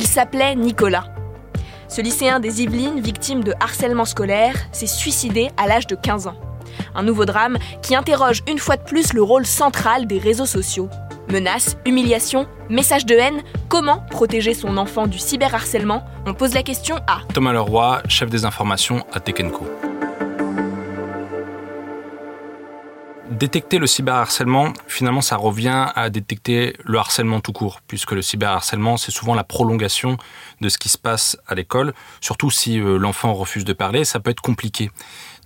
Il s'appelait Nicolas. Ce lycéen des Yvelines, victime de harcèlement scolaire, s'est suicidé à l'âge de 15 ans. Un nouveau drame qui interroge une fois de plus le rôle central des réseaux sociaux. Menaces, humiliations, messages de haine, comment protéger son enfant du cyberharcèlement? On pose la question à Thomas Leroy, chef des informations à Tekenco. Détecter le cyberharcèlement, finalement, ça revient à détecter le harcèlement tout court, puisque le cyberharcèlement, c'est souvent la prolongation de ce qui se passe à l'école, surtout si euh, l'enfant refuse de parler, ça peut être compliqué.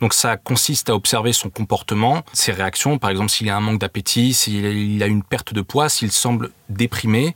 Donc ça consiste à observer son comportement, ses réactions, par exemple s'il a un manque d'appétit, s'il a une perte de poids, s'il semble déprimé,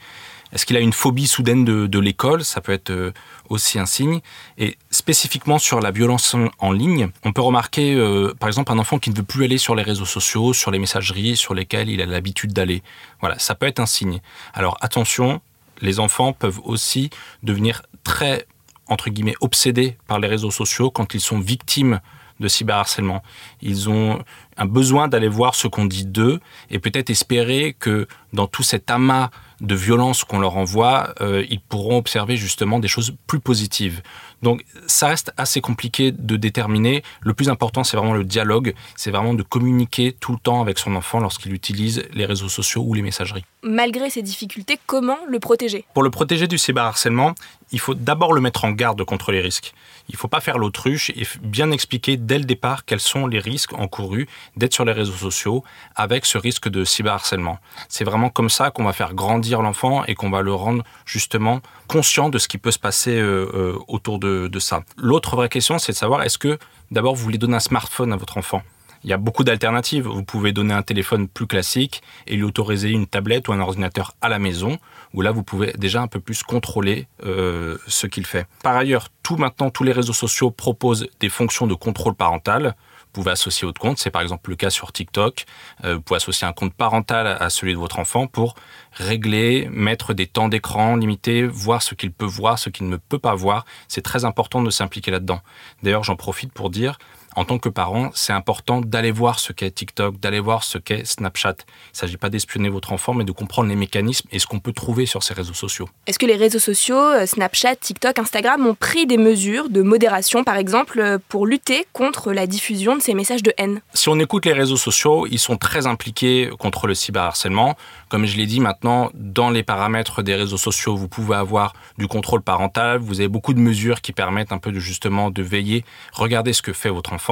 est-ce qu'il a une phobie soudaine de, l'école? Ça peut être euh, aussi un signe. Et spécifiquement sur la violence en ligne, on peut remarquer, euh, par exemple, un enfant qui ne veut plus aller sur les réseaux sociaux, sur les messageries sur lesquelles il a l'habitude d'aller. Voilà, ça peut être un signe. Alors attention, les enfants peuvent aussi devenir très, entre guillemets, obsédés par les réseaux sociaux quand ils sont victimes de cyberharcèlement. Ils ont un besoin d'aller voir ce qu'on dit d'eux et peut-être espérer que dans tout cet amas de violence qu'on leur envoie, euh, ils pourront observer justement des choses plus positives. Donc ça reste assez compliqué de déterminer. Le plus important, c'est vraiment le dialogue, c'est vraiment de communiquer tout le temps avec son enfant lorsqu'il utilise les réseaux sociaux ou les messageries. Malgré ces difficultés, comment le protéger? Pour le protéger du cyberharcèlement, il faut d'abord le mettre en garde contre les risques. Il ne faut pas faire l'autruche et bien expliquer dès le départ quels sont les risques encourus d'être sur les réseaux sociaux avec ce risque de cyberharcèlement. C'est vraiment comme ça qu'on va faire grandir l'enfant et qu'on va le rendre justement conscient de ce qui peut se passer euh, euh, autour de, de ça. L'autre vraie question, c'est de savoir est-ce que d'abord vous voulez donner un smartphone à votre enfant? Il y a beaucoup d'alternatives. Vous pouvez donner un téléphone plus classique et lui autoriser une tablette ou un ordinateur à la maison, où là, vous pouvez déjà un peu plus contrôler euh, ce qu'il fait. Par ailleurs, tout maintenant, tous les réseaux sociaux proposent des fonctions de contrôle parental. Vous pouvez associer votre compte, c'est par exemple le cas sur TikTok. Euh, vous pouvez associer un compte parental à celui de votre enfant pour régler, mettre des temps d'écran limités, voir ce qu'il peut voir, ce qu'il ne peut pas voir. C'est très important de s'impliquer là-dedans. D'ailleurs, j'en profite pour dire, en tant que parent, c'est important d'aller voir ce qu'est TikTok, d'aller voir ce qu'est Snapchat. Il ne s'agit pas d'espionner votre enfant, mais de comprendre les mécanismes et ce qu'on peut trouver sur ces réseaux sociaux. Est-ce que les réseaux sociaux, euh, Snapchat, TikTok, Instagram, ont pris des mesures de modération, par exemple, euh, pour lutter contre la diffusion de ces messages de haine? Si on écoute les réseaux sociaux, ils sont très impliqués contre le cyberharcèlement. Comme je l'ai dit maintenant, dans les paramètres des réseaux sociaux, vous pouvez avoir du contrôle parental, vous avez beaucoup de mesures qui permettent un peu de justement de veiller, regarder ce que fait votre enfant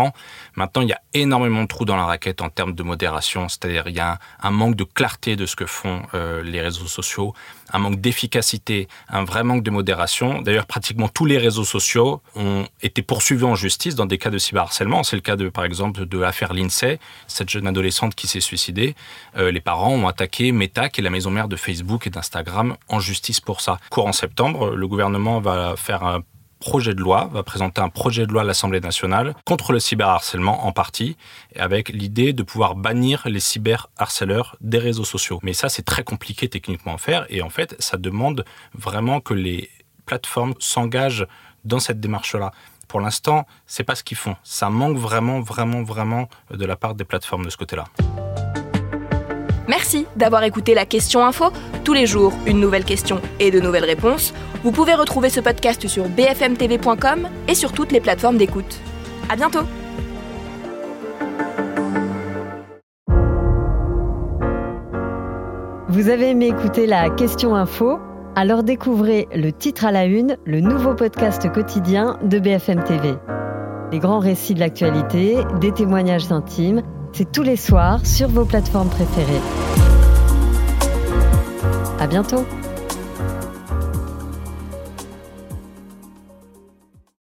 Maintenant, il y a énormément de trous dans la raquette en termes de modération, c'est-à-dire il y a un, manque de clarté de ce que font euh, les réseaux sociaux, un manque d'efficacité, un vrai manque de modération. D'ailleurs, pratiquement tous les réseaux sociaux ont été poursuivis en justice dans des cas de cyberharcèlement. C'est le cas de, par exemple, de l'affaire Lindsay, cette jeune adolescente qui s'est suicidée. Euh, les parents ont attaqué Meta, qui est la maison mère de Facebook et d'Instagram, en justice pour ça. Courant septembre, le gouvernement va faire un projet de loi, va présenter un projet de loi à l'Assemblée nationale contre le cyberharcèlement en partie, avec l'idée de pouvoir bannir les cyberharceleurs des réseaux sociaux. Mais ça, c'est très compliqué techniquement à faire, et en fait, ça demande vraiment que les plateformes s'engagent dans cette démarche-là. Pour l'instant, c'est pas ce qu'ils font. Ça manque vraiment, vraiment, vraiment de la part des plateformes de ce côté-là. Merci d'avoir écouté la question info. Tous les jours, une nouvelle question et de nouvelles réponses. Vous pouvez retrouver ce podcast sur bfmtv.com et sur toutes les plateformes d'écoute. À bientôt. Vous avez aimé écouter la question info? Alors découvrez le titre à la une, le nouveau podcast quotidien de BFM TV. Les grands récits de l'actualité, des témoignages intimes c'est tous les soirs sur vos plateformes préférées. À bientôt!